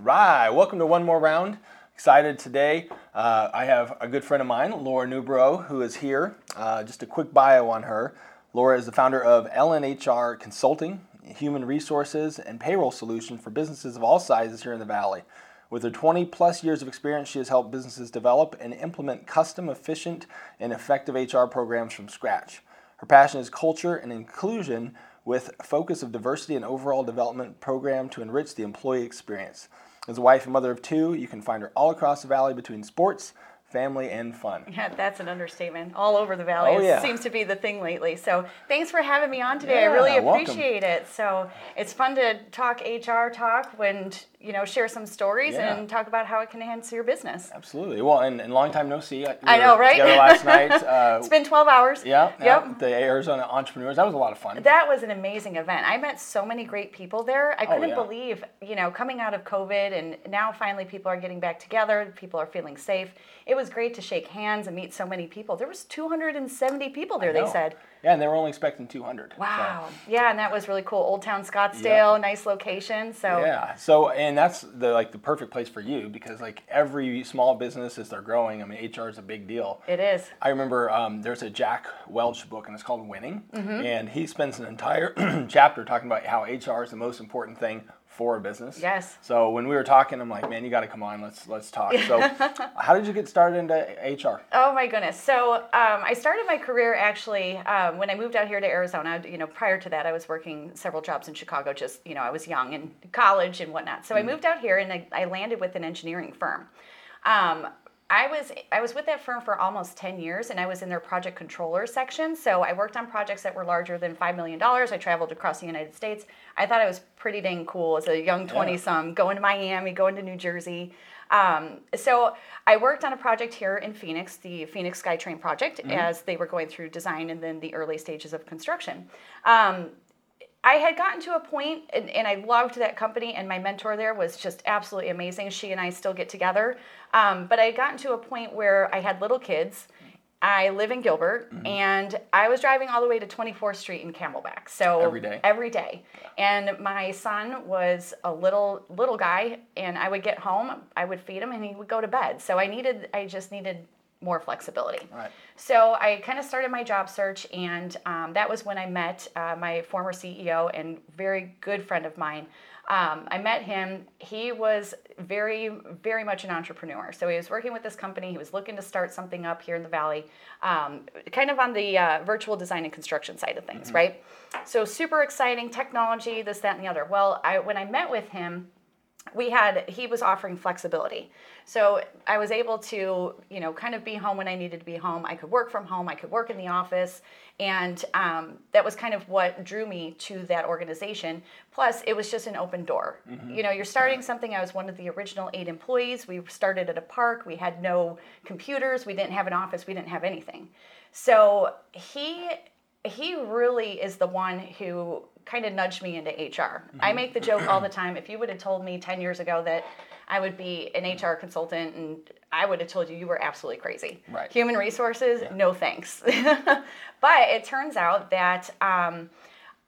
All right, welcome to one more round. Excited today. Uh, I have a good friend of mine, Laura Newbrough, who is here. Uh, just a quick bio on her. Laura is the founder of LNHR Consulting, human resources and payroll solution for businesses of all sizes here in the Valley. With her 20 plus years of experience, she has helped businesses develop and implement custom, efficient, and effective HR programs from scratch. Her passion is culture and inclusion with focus of diversity and overall development program to enrich the employee experience. As a wife and mother of two, you can find her all across the valley between sports, family, and fun. Yeah, that's an understatement. All over the valley. Oh, yeah. It seems to be the thing lately. So thanks for having me on today. Yeah, I really welcome. appreciate it. So it's fun to talk HR talk when you know share some stories Yeah. and talk about how it can enhance your business. Absolutely. Well, and, and long time no see. We I know, right? Together last night. Uh, It's been 12 hours. yeah, yeah. Yep. The Arizona entrepreneurs. That was a lot of fun. That was an amazing event. I met so many great people there. I couldn't Oh, yeah. believe, you know, coming out of COVID and now finally people are getting back together, people are feeling safe. It was great to shake hands and meet so many people. There was 270 people there, they said. Yeah, and they were only expecting 200. so- Wow. Yeah, and that was really cool. Old Town Scottsdale, nice location. So Yeah. So, and that's the like the perfect place for you because like every small business as they're growing, I mean, HR is a big deal. it is. I remember um, there's a Jack Welch book and it's called Winning, Mm-hmm. and he spends an entire chapter talking about how HR is the most important thing for a business. Yes. So when we were talking, I'm like, man, you got to come on. Let's let's talk. So, how did you get started into HR? Oh my goodness. So um, I started my career actually um, when I moved out here to Arizona. You know, prior to that, I was working several jobs in Chicago. Just you know, I was young in college and whatnot. So I moved out here and I, I landed with an engineering firm. Um, I was I was with that firm for almost 10 years and I was in their project controller section. So I worked on projects that were larger than 5 million dollars. I traveled across the United States. I thought it was pretty dang cool as a young 20 some going to Miami, going to New Jersey. Um, so I worked on a project here in Phoenix, the Phoenix SkyTrain project, as they were going through design and then the early stages of construction. Um, I had gotten to a point, and, and I loved that company, and my mentor there was just absolutely amazing. She and I still get together. Um, but I had gotten to a point where I had little kids. I live in Gilbert, and I was driving all the way to 24th Street in Camelback. So Every day? every day. And my son was a little little guy, and I would get home, I would feed him, and he would go to bed. So I needed, I just needed more flexibility. Right. So I kind of started my job search, and um, that was when I met uh, my former CEO and very good friend of mine. Um, I met him. He was very, very much an entrepreneur. So he was working with this company. He was looking to start something up here in the valley, um, kind of on the uh, virtual design and construction side of things, right? So super exciting technology, this, that, and the other. Well, I, when I met with him, we had he was offering flexibility. So i was able to you know kind of be home when i needed to be home. I could work from home. I could work in the office. And um, that was kind of what drew me to that organization. Plus it was just an open door. You know you're starting something. I was one of the original eight employees. We started at a park. We had no computers. We didn't have an office. We didn't have anything. So he he really is the one who kind of nudged me into HR. I make the joke all the time. If you would have told me 10 years ago that I would be an HR consultant and I would have told you you were absolutely crazy. Right. Human resources, no thanks. but it turns out that um,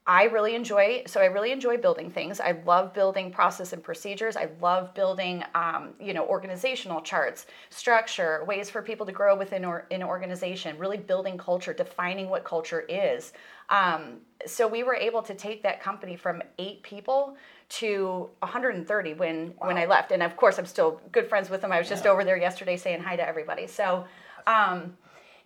I really enjoy, so I really enjoy building things. I love building process and procedures. I love building, um, you know, organizational charts, structure, ways for people to grow within or, an organization, really building culture, defining what culture is. Um, so we were able to take that company from eight people to 130 when when I left, and of course I'm still good friends with them. I was just over there yesterday saying hi to everybody. So um,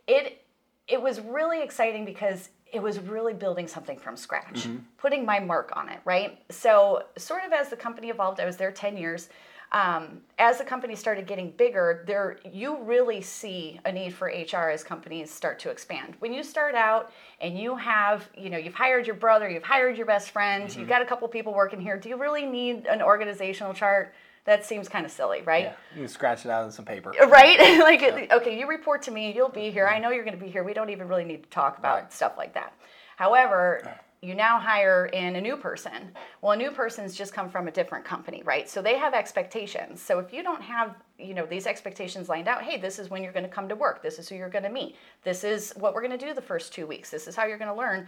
it it was really exciting because it was really building something from scratch, putting my mark on it, right? So, sort of as the company evolved, I was there 10 years. Um, as the company started getting bigger, there you really see a need for HR as companies start to expand. When you start out and you have, you know, you've hired your brother, you've hired your best friend, you've got a couple people working here. Do you really need an organizational chart? That seems kind of silly, right? Yeah, you can scratch it out on some paper. Uh, right? like, okay, you report to me, you'll be here. I know you're going to be here. We don't even really need to talk about Right. stuff like that. However, you now hire in a new person. Well, a new person's just come from a different company, right? So they have expectations. So if you don't have, you know, these expectations lined out, hey, this is when you're going to come to work. This is who you're going to meet. This is what we're going to do the first 2 weeks. This is how you're going to learn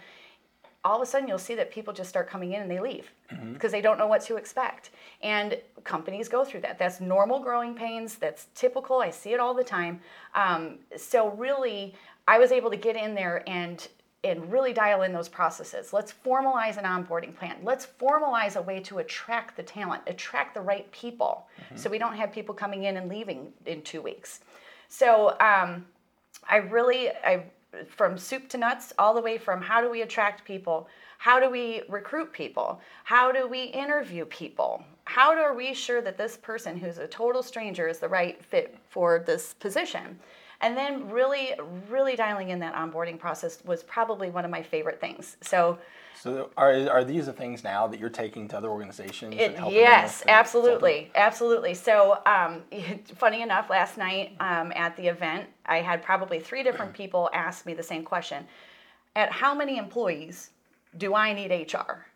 all of a sudden you'll see that people just start coming in and they leave because they don't know what to expect. And companies go through that. That's normal growing pains. That's typical. I see it all the time. Um, so really, I was able to get in there and and really dial in those processes. Let's formalize an onboarding plan. Let's formalize a way to attract the talent, attract the right people, so we don't have people coming in and leaving in two weeks. So um, I really, I from soup to nuts, all the way from how do we attract people, how do we recruit people, how do we interview people, how are we sure that this person who's a total stranger is the right fit for this position. And then really, really dialing in that onboarding process was probably one of my favorite things. So So are, are these the things now that you're taking to other organizations? It, yes, absolutely, absolutely. So, um, funny enough, last night um, at the event, I had probably three different people ask me the same question: At how many employees do I need HR?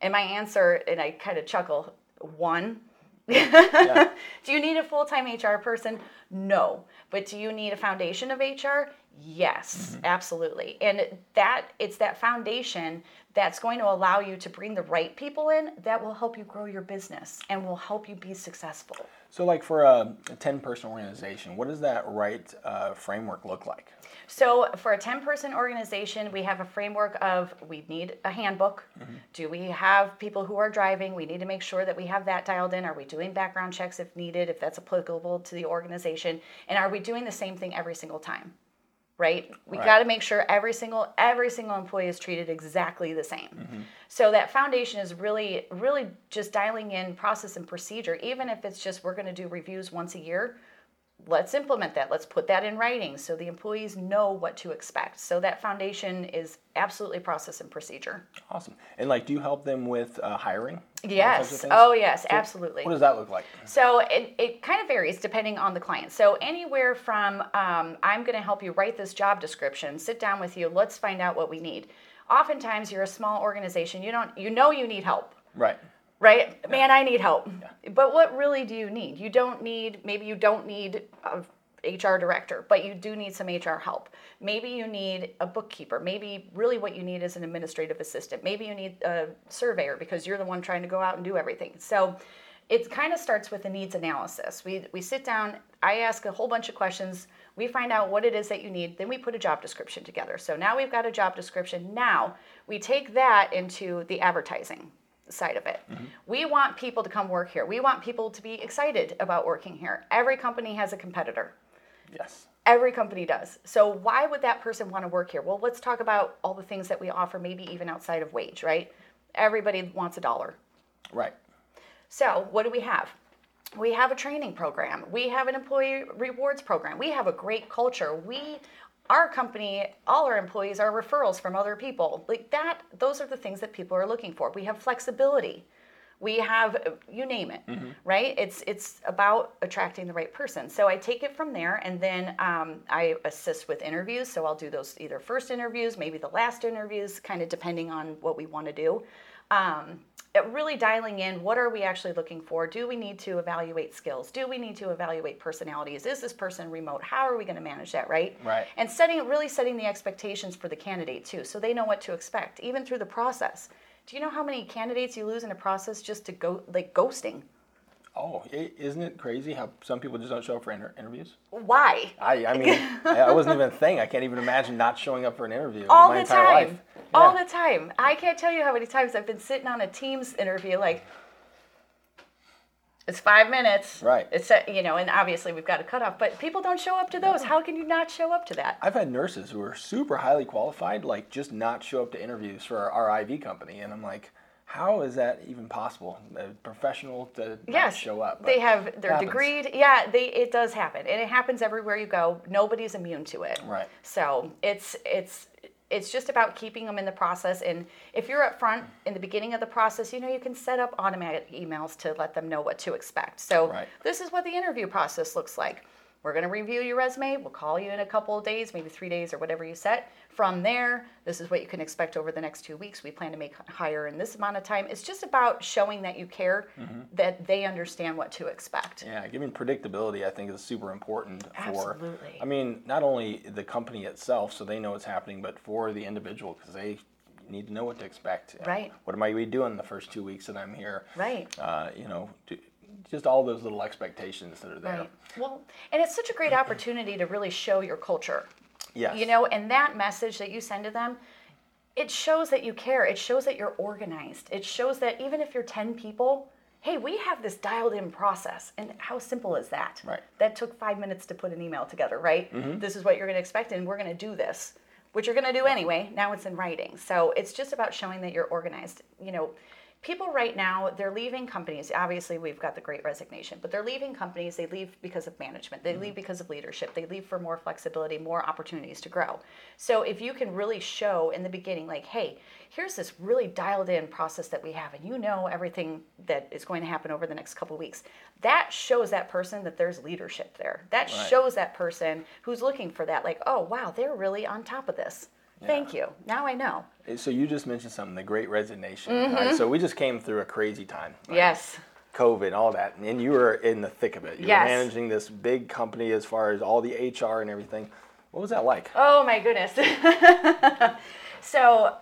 And my answer, and I kind of chuckle, one. Yeah. Do you need a full time HR person? No. But do you need a foundation of HR? Yes, Mm-hmm. absolutely. And that it's that foundation that's going to allow you to bring the right people in that will help you grow your business and will help you be successful. So, like for a, a 10 person organization, what does that right uh, framework look like? So, for a 10 person organization, we have a framework of we need a handbook. Do we have people who are driving? We need to make sure that we have that dialed in. Are we doing background checks if needed, if that's applicable to the organization? And are we doing the same thing every single time? Right? We Right. got to make sure every single every single employee is treated exactly the same. Mm-hmm. So that foundation is really really just dialing in process and procedure even if it's just we're going to do reviews once a year let's implement that. Let's put that in writing so the employees know what to expect. So that foundation is absolutely process and procedure. Awesome. And like, do you help them with uh, hiring? Those types of Yes. Oh, yes, absolutely. What does that look like? So it, it kind of varies depending on the client. So anywhere from um, I'm going to help you write this job description, sit down with you, let's find out what we need. Oftentimes you're a small organization, you don't you know you need help. Right. Right? Man, I need help. But what really do you need? You don't need, maybe you don't need a HR director, but you do need some HR help. Maybe you need a bookkeeper. Maybe really what you need is an administrative assistant. Maybe you need a surveyor because you're the one trying to go out and do everything. So it kind of starts with a needs analysis. We, we sit down, I ask a whole bunch of questions, we find out what it is that you need, then we put a job description together. So now we've got a job description. Now we take that into the advertising side of it. Mm-hmm. We want people to come work here. We want people to be excited about working here. Every company has a competitor. Yes. Every company does. So why would that person want to work here? Well, let's talk about all the things that we offer, maybe even outside of wage, right? Everybody wants a dollar. Right. So, what do we have? We have a training program. We have an employee rewards program. We have a great culture. We our company, all our employees are referrals from other people. Like that, those are the things that people are looking for. We have flexibility. We have you name it, right? It's it's about attracting the right person. So I take it from there, and then um, I assist with interviews. So I'll do those either first interviews, maybe the last interviews, kind of depending on what we want to do. Um, Uh, really dialing in what are we actually looking for? Do we need to evaluate skills? Do we need to evaluate personalities? Is this person remote? How are we going to manage that right? Right. and setting really setting the expectations for the candidate too so they know what to expect even through the process. Do you know how many candidates you lose in a process just to go like ghosting Oh, isn't it crazy how some people just don't show up for inter- interviews? why I, I mean, I, wasn't even a thing. I can't even imagine not showing up for an interview all my the time life. all the time i can't tell you how many times i've been sitting on a teams interview like it's five minutes Right. it's you know and obviously we've got a cutoff but people don't show up to those how can you not show up to that I've had nurses who are super highly qualified, like just not show up to interviews for our, our IV company, and I'm like, how is that even possible? A professional to not yes show up. they have they're degreed yeah they it does happen and it happens everywhere you go nobody's immune to it Right. so it's it's it's just about keeping them in the process and if you're up front in the beginning of the process you know you can set up automatic emails to let them know what to expect so Right. this is what the interview process looks like we're going to review your resume we'll call you in a couple of days maybe three days or whatever you set from there this is what you can expect over the next two weeks we plan to make hire in this amount of time it's just about showing that you care that they understand what to expect Yeah, giving predictability, I think, is super important for. Absolutely. I mean, not only the company itself, so they know what's happening, but for the individual, because they, need to know what to expect. Right. What am I going to be doing the first two weeks that I'm here? Right. Uh, you know, do, just all those little expectations that are there. Right. Well, and it's such a great opportunity to really show your culture. Yes. You know, and that message that you send to them, it shows that you care. It shows that you're organized. It shows that even if you're 10 people, hey, we have this dialed in process. And how simple is that? Right. That took five minutes to put an email together, right? Mm-hmm. This is what you're going to expect, and we're going to do this, which you're going to do anyway. Now it's in writing. So it's just about showing that you're organized. You know, people right now, they're leaving companies. Obviously, we've got the great resignation, but they're leaving companies. They leave because of management, they leave mm-hmm. because of leadership, they leave for more flexibility, more opportunities to grow. So if you can really show in the beginning, like, hey, here's this really dialed in process that we have, and you know everything that is going to happen over the next couple of weeks, that shows that person that there's leadership there. That Right. shows that person who's looking for that, like, oh, wow, they're really on top of this. Thank you. Now I know. So you just mentioned something, the Great Resignation. Right? So we just came through a crazy time. right? Mm-hmm. Yes. COVID, all that, and you were in the thick of it. You Yes. were managing this big company as far as all the HR and everything. What was that like? Oh my goodness. so,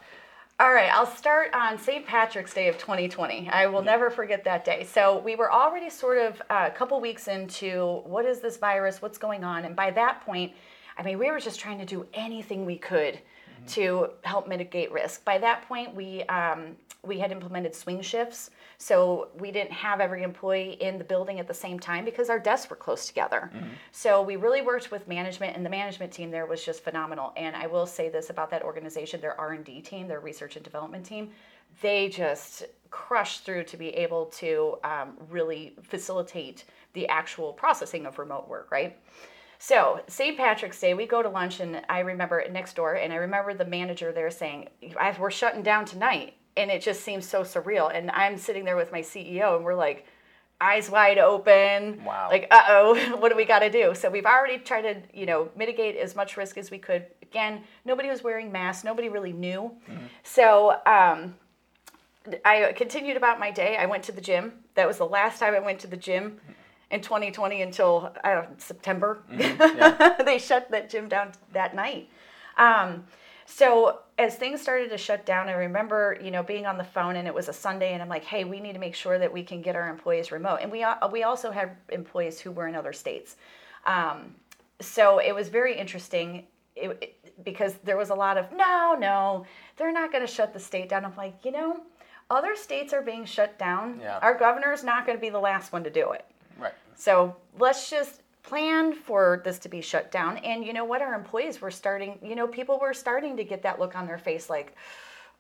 all right, I'll start on St. Patrick's Day of 2020. I will never forget that day. So, we were already sort of uh, a couple weeks into what is this virus, what's going on, and by that point, I mean, we were just trying to do anything we could to help mitigate risk. By that point, we um, we had implemented swing shifts, so we didn't have every employee in the building at the same time because our desks were close together. So we really worked with management, and the management team there was just phenomenal. And I will say this about that organization: their R and D team, their research and development team, they just crushed through to be able to um, really facilitate the actual processing of remote work, right? So St. Patrick's Day, we go to lunch, and I remember next door, and I remember the manager there saying, "We're shutting down tonight," and it just seems so surreal. And I'm sitting there with my CEO, and we're like, eyes wide open, Wow. like, "Uh oh, what do we got to do?" So we've already tried to, you know, mitigate as much risk as we could. Again, nobody was wearing masks, nobody really knew. So. Um, I continued about my day. I went to the gym. That was the last time I went to the gym in 2020 until I don't know, September. they shut that gym down that night. Um, so as things started to shut down, I remember you know being on the phone and it was a Sunday, and I'm like, hey, we need to make sure that we can get our employees remote, and we we also had employees who were in other states. Um, so it was very interesting it, it- because there was a lot of no no they're not going to shut the state down i'm like you know other states are being shut down Yeah. our governor's not going to be the last one to do it. So let's just plan for this to be shut down. And you know what? Our employees were starting you know people were starting to get that look on their face like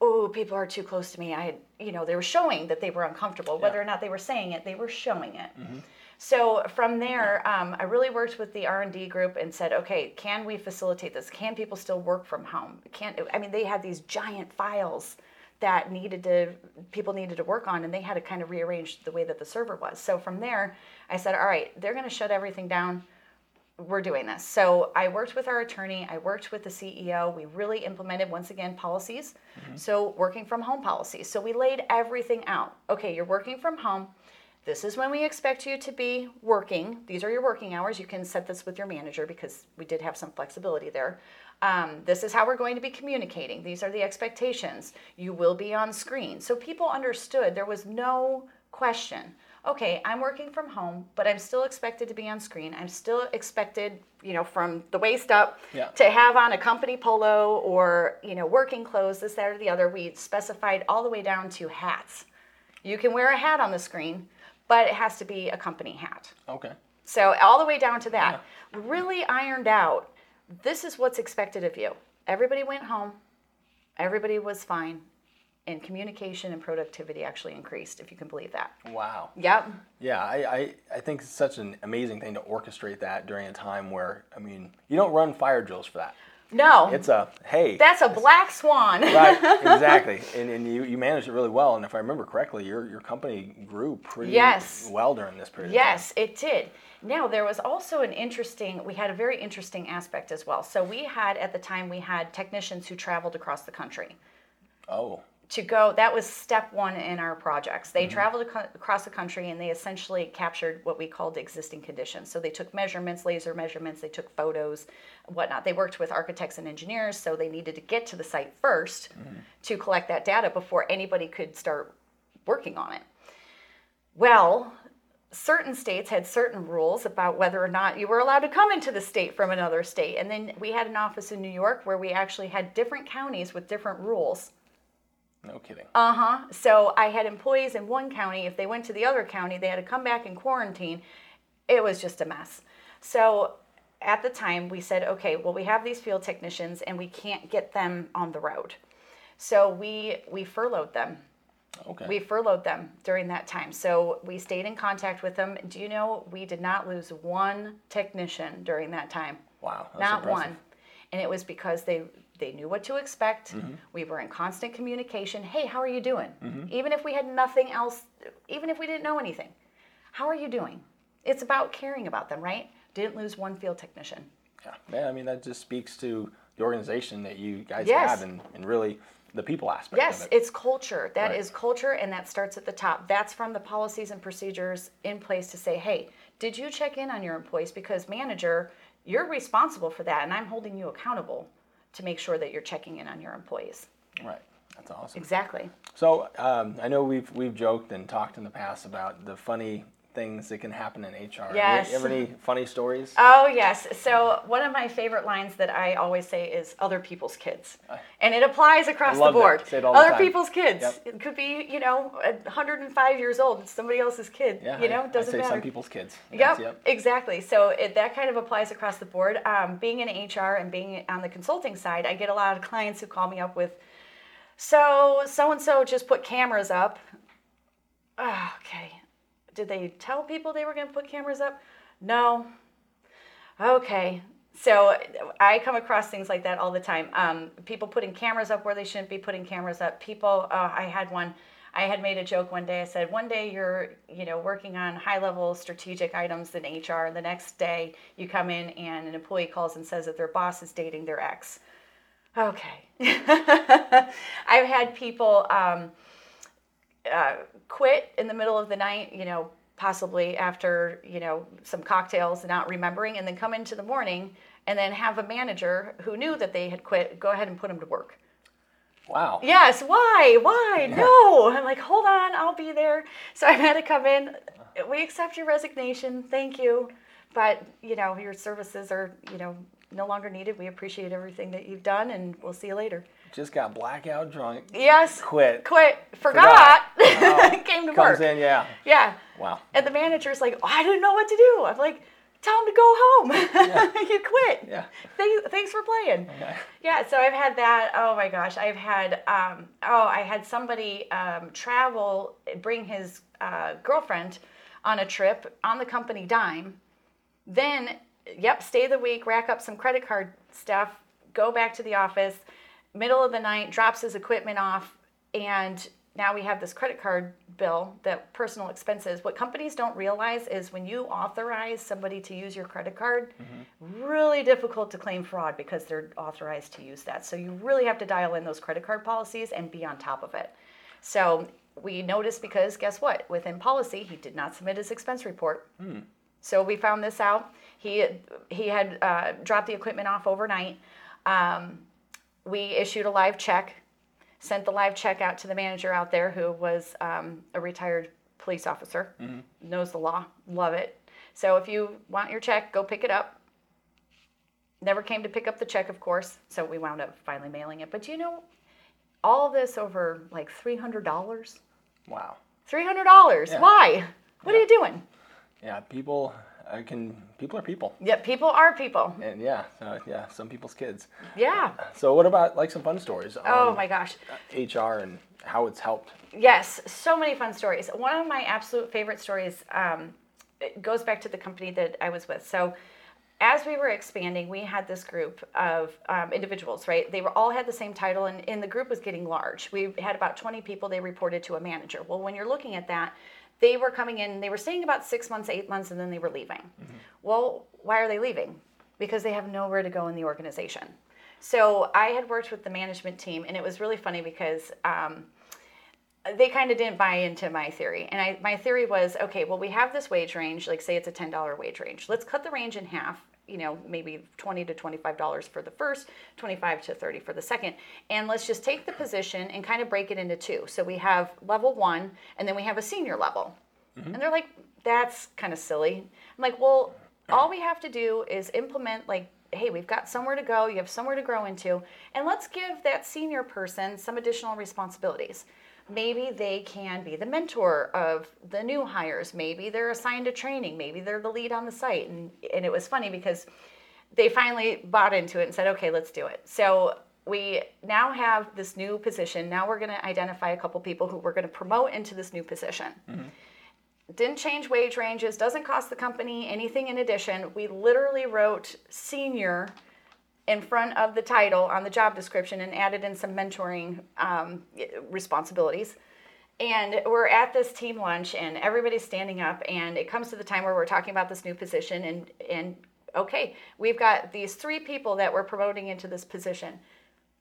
oh people are too close to me. I you know they were showing that they were uncomfortable. Whether or not they were saying it they were showing it. So from there, um, I really worked with the R and D group and said, okay, can we facilitate this? Can people still work from home? Can I mean they had these giant files that needed to people needed to work on, and they had to kind of rearrange the way that the server was. So from there, I said, all right, they're going to shut everything down. We're doing this. So I worked with our attorney. I worked with the CEO. We really implemented once again policies. Mm-hmm. So working from home policies. So we laid everything out. Okay, you're working from home this is when we expect you to be working. These are your working hours. You can set this with your manager because we did have some flexibility there. Um, this is how we're going to be communicating. These are the expectations. You will be on screen. So people understood there was no question. Okay, I'm working from home, but I'm still expected to be on screen. I'm still expected, you know, from the waist up Yeah. to have on a company polo or, you know, working clothes, this, that, or the other. We specified all the way down to hats. You can wear a hat on the screen, but it has to be a company hat. Okay. So all the way down to that, really ironed out. This is what's expected of you. Everybody went home. Everybody was fine, and communication and productivity actually increased. If you can believe that. Wow. Yep. Yeah, I, I, I think it's such an amazing thing to orchestrate that during a time where, I mean, you don't run fire drills for that. No, It's a, hey. that's a black swan. right, exactly. And, and you, you managed it really well. And if I remember correctly, your, your company grew pretty Yes. well during this period Yes, it did. Now there was also an interesting. We had a very interesting aspect as well. So we had at the time we had technicians who traveled across the country. Oh, to go that was step one in our projects. They mm-hmm. traveled aco- across the country and they essentially captured what we called existing conditions. So they took measurements laser measurements they took photos whatnot. They worked with architects and engineers so they needed to get to the site 1st mm-hmm. to collect that data before anybody could start working on it. Well certain states had certain rules about whether or not you were allowed to come into the state from another state. And then we had an office in new york where we actually had different counties with different rules No kidding. uh huh. So I had employees in one county. If they went to the other county, they had to come back and quarantine. It was just a mess. So at the time, we said, okay, well, we have these field technicians and we can't get them on the road. So we we furloughed them. okay. We furloughed them during that time. So we stayed in contact with them. Do you know we did not lose one technician during that time? wow. Not impressive. one and it was because they they knew what to expect Mm-hmm. we were in constant communication hey how are you doing Mm-hmm. even if we had nothing else even if we didn't know anything how are you doing it's about caring about them right didn't lose one field technician Yeah. man. I mean, that just speaks to the organization that you guys Yes. have and, and really the people aspect yes of it. it's culture That is Right. culture and that starts at the top that's from the policies and procedures in place to say hey did you check in on your employees because manager you're responsible for that and i'm holding you accountable to make sure that you're checking in on your employees Right. That's awesome. exactly So um, I know we've we've joked and talked in the past about the funny things that can happen in HR. Yes. You have any funny stories? Oh, yes. So, one of my favorite lines that I always say is other people's kids. And it applies across the board. Say it all the other time. people's kids. Yep. It could be, you know, 105 years old. It's somebody else's kid. yeah. you know, I, it doesn't I say matter. some people's kids. Yep, That's- exactly. So it, that kind of applies across the board. Um, being in HR and being on the consulting side, I get a lot of clients who call me up with, so so and so just put cameras up. Oh, okay. Did they tell people they were going to put cameras up? No. Okay. So I come across things like that all the time. Um, people putting cameras up where they shouldn't be putting cameras up. People, uh, I had one. I had made a joke one day. I said, one day you're, you know, working on high-level strategic items in HR, the next day you come in and an employee calls and says that their boss is dating their ex. Okay. I've had people um, uh, quit in the middle of the night, you know, possibly after, you know, some cocktails and not remembering, and then come into the morning and then have a manager who knew that they had quit go ahead and put them to work. Wow. Yes, why? Why? No. I'm like, hold on, I'll be there. So I've had to come in. We accept your resignation. Thank you. But, you know, your services are, you know, no longer needed. We appreciate everything that you've done and we'll see you later. Just got blackout drunk. Yes. Quit. Quit. Forgot. Oh, Came to Comes work. in, yeah. Yeah. Wow. And the manager's like, oh, I didn't know what to do. I'm like, tell him to go home. you quit. Yeah. Thanks, thanks for playing. Okay. Yeah, so I've had that. Oh my gosh, I've had. Um, oh, I had somebody um, travel, bring his uh, girlfriend on a trip on the company dime. Then, yep, stay the week, rack up some credit card stuff, go back to the office. Middle of the night, drops his equipment off, and now we have this credit card bill that personal expenses. What companies don't realize is when you authorize somebody to use your credit card, really difficult to claim fraud because they're authorized to use that. So you really have to dial in those credit card policies and be on top of it. So we noticed because guess what? Within policy, he did not submit his expense report. So we found this out. He he had uh, dropped the equipment off overnight. Um, we issued a live check, sent the live check out to the manager out there who was um, a retired police officer, knows the law, love it. So if you want your check, go pick it up. Never came to pick up the check, of course. So we wound up finally mailing it. But do you know, all this over like three hundred dollars. Wow. Three hundred dollars. Yeah. Why? What are you doing? Yeah. People I can. People are people. Yeah, people are people. And yeah. So yeah. Some people's kids. Yeah. So what about like some fun stories Oh my gosh. HR and how it's helped? Yes, so many fun stories. One of my absolute favorite stories um, it goes back to the company that I was with. So, as we were expanding, we had this group of um, individuals, right? They were all had the same title, and, and the group was getting large. We had about 20 people. They reported to a manager. Well, when you're looking at that, they were coming in. They were staying about six months, eight months, and then they were leaving. Well, why are they leaving? Because they have nowhere to go in the organization. So I had worked with the management team, and it was really funny because um, they kind of didn't buy into my theory. And I, my theory was okay, well, we have this wage range, like say it's a $10 wage range. Let's cut the range in half, you know, maybe 20 to $25 for the first, 25 to 30 for the second. And let's just take the position and kind of break it into two. So we have level one, and then we have a senior level. Mm-hmm. And they're like, that's kind of silly. I'm like, well, all we have to do is implement like hey, we've got somewhere to go, you have somewhere to grow into, and let's give that senior person some additional responsibilities. Maybe they can be the mentor of the new hires. Maybe they're assigned to training. Maybe they're the lead on the site. And, and it was funny because they finally bought into it and said, okay, let's do it. So we now have this new position. Now we're going to identify a couple people who we're going to promote into this new position. Mm-hmm. Didn't change wage ranges, doesn't cost the company anything in addition. We literally wrote senior in front of the title on the job description and added in some mentoring um, responsibilities. And we're at this team lunch, and everybody's standing up, and it comes to the time where we're talking about this new position, and and okay, we've got these three people that we're promoting into this position.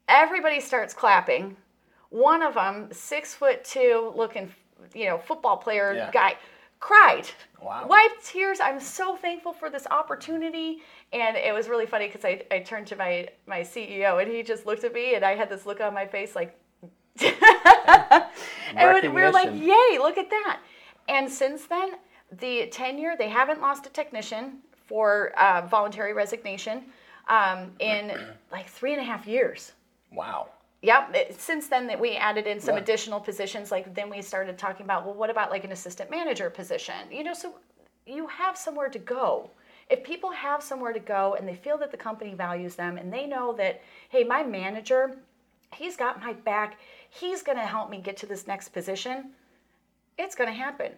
Everybody starts clapping. One of them, six foot two, looking, you know, football player yeah. guy, cried. Wow. Wiped tears. I'm so thankful for this opportunity. And it was really funny because I, I turned to my, my CEO and he just looked at me and I had this look on my face like, and we are like, yay, look at that. And since then, the tenure, they haven't lost a technician for uh, voluntary resignation um, in like three and a half years. Wow. Yep. Eh, since then, that we added in some yeah. additional positions. Like then we started talking about, well, what about like an assistant manager position? You know, so you have somewhere to go. If people have somewhere to go and they feel that the company values them and they know that, hey, my manager, he's got my back, he's going to help me get to this next position, it's going to happen.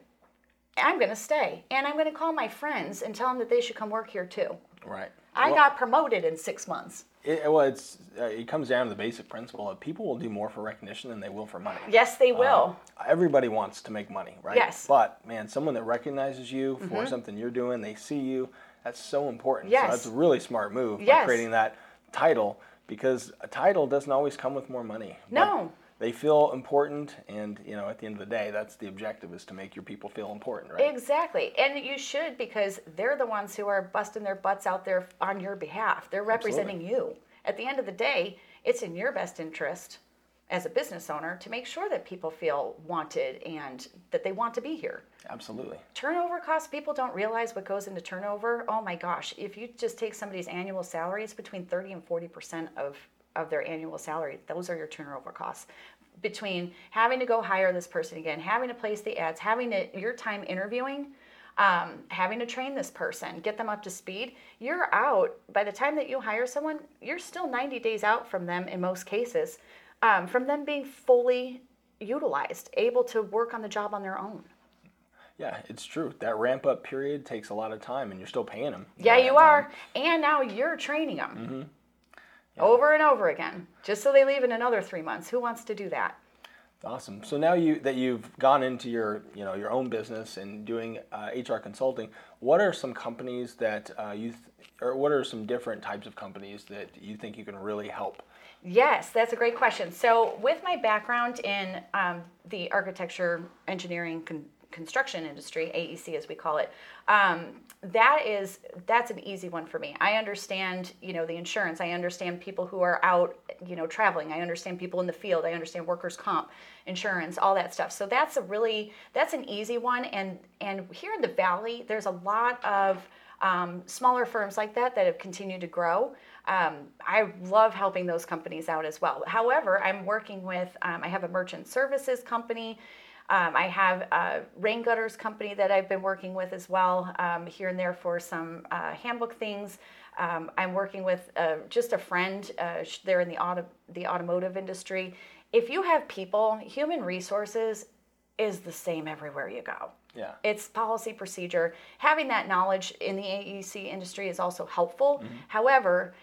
I'm going to stay. And I'm going to call my friends and tell them that they should come work here too. Right. I well, got promoted in six months. It, well, it's uh, it comes down to the basic principle of people will do more for recognition than they will for money. Yes, they will. Uh, everybody wants to make money, right? Yes. But man, someone that recognizes you for mm-hmm. something you're doing, they see you. That's so important. Yes. So that's a really smart move yes. by creating that title because a title doesn't always come with more money. No. They feel important, and you know, at the end of the day, that's the objective: is to make your people feel important, right? Exactly, and you should because they're the ones who are busting their butts out there on your behalf. They're representing Absolutely. you at the end of the day, it's in your best interest as a business owner to make sure that people feel wanted and that they want to be here. Absolutely. Turnover costs, people don't realize what goes into turnover. Oh my gosh, if you just take somebody's annual salary, it's between 30 and 40% of, of their annual salary. Those are your turnover costs. Between having to go hire this person again, having to place the ads, having to, your time interviewing, um, having to train this person, get them up to speed, you're out. By the time that you hire someone, you're still 90 days out from them in most cases, um, from them being fully utilized, able to work on the job on their own. Yeah, it's true. That ramp up period takes a lot of time, and you're still paying them. Yeah, you are. And now you're training them mm-hmm. Yeah. over and over again, just so they leave in another three months. Who wants to do that? Awesome. So now you that you've gone into your you know your own business and doing uh, HR consulting, what are some companies that uh, you th- or what are some different types of companies that you think you can really help? Yes, that's a great question. So with my background in um, the architecture, engineering, con- construction industry, AEC as we call it, um, that is that's an easy one for me. I understand, you know, the insurance. I understand people who are out, you know, traveling. I understand people in the field. I understand workers' comp, insurance, all that stuff. So that's a really that's an easy one. And and here in the valley, there's a lot of um, smaller firms like that that have continued to grow. Um, I love helping those companies out as well. However, I'm working with um, I have a merchant services company um, I have a rain gutters company that I've been working with as well um, here and there for some uh, handbook things. Um, I'm working with uh, just a friend. Uh, they're in the auto, the automotive industry. If you have people, human resources is the same everywhere you go. Yeah. It's policy procedure. Having that knowledge in the AEC industry is also helpful. Mm-hmm. However,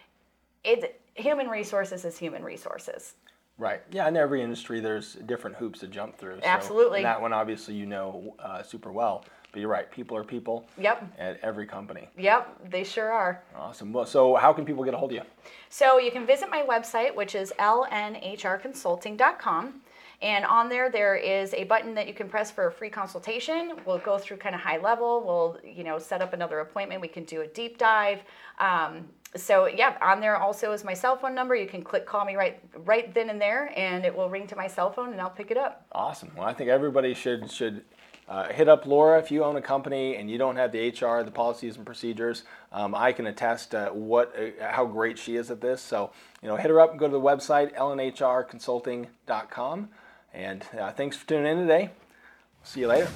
it human resources is human resources. Right. Yeah. In every industry, there's different hoops to jump through. So Absolutely. that one, obviously, you know uh, super well. But you're right, people are people Yep. at every company. Yep, they sure are. Awesome. Well, so how can people get a hold of you? So you can visit my website, which is lnhrconsulting.com. And on there, there is a button that you can press for a free consultation. We'll go through kind of high level. We'll, you know, set up another appointment. We can do a deep dive. Um, so yeah, on there also is my cell phone number. You can click call me right right then and there, and it will ring to my cell phone, and I'll pick it up. Awesome. Well, I think everybody should should uh, hit up Laura if you own a company and you don't have the HR, the policies and procedures. Um, I can attest uh, what uh, how great she is at this. So you know, hit her up and go to the website lnhrconsulting.com. And uh, thanks for tuning in today. See you later.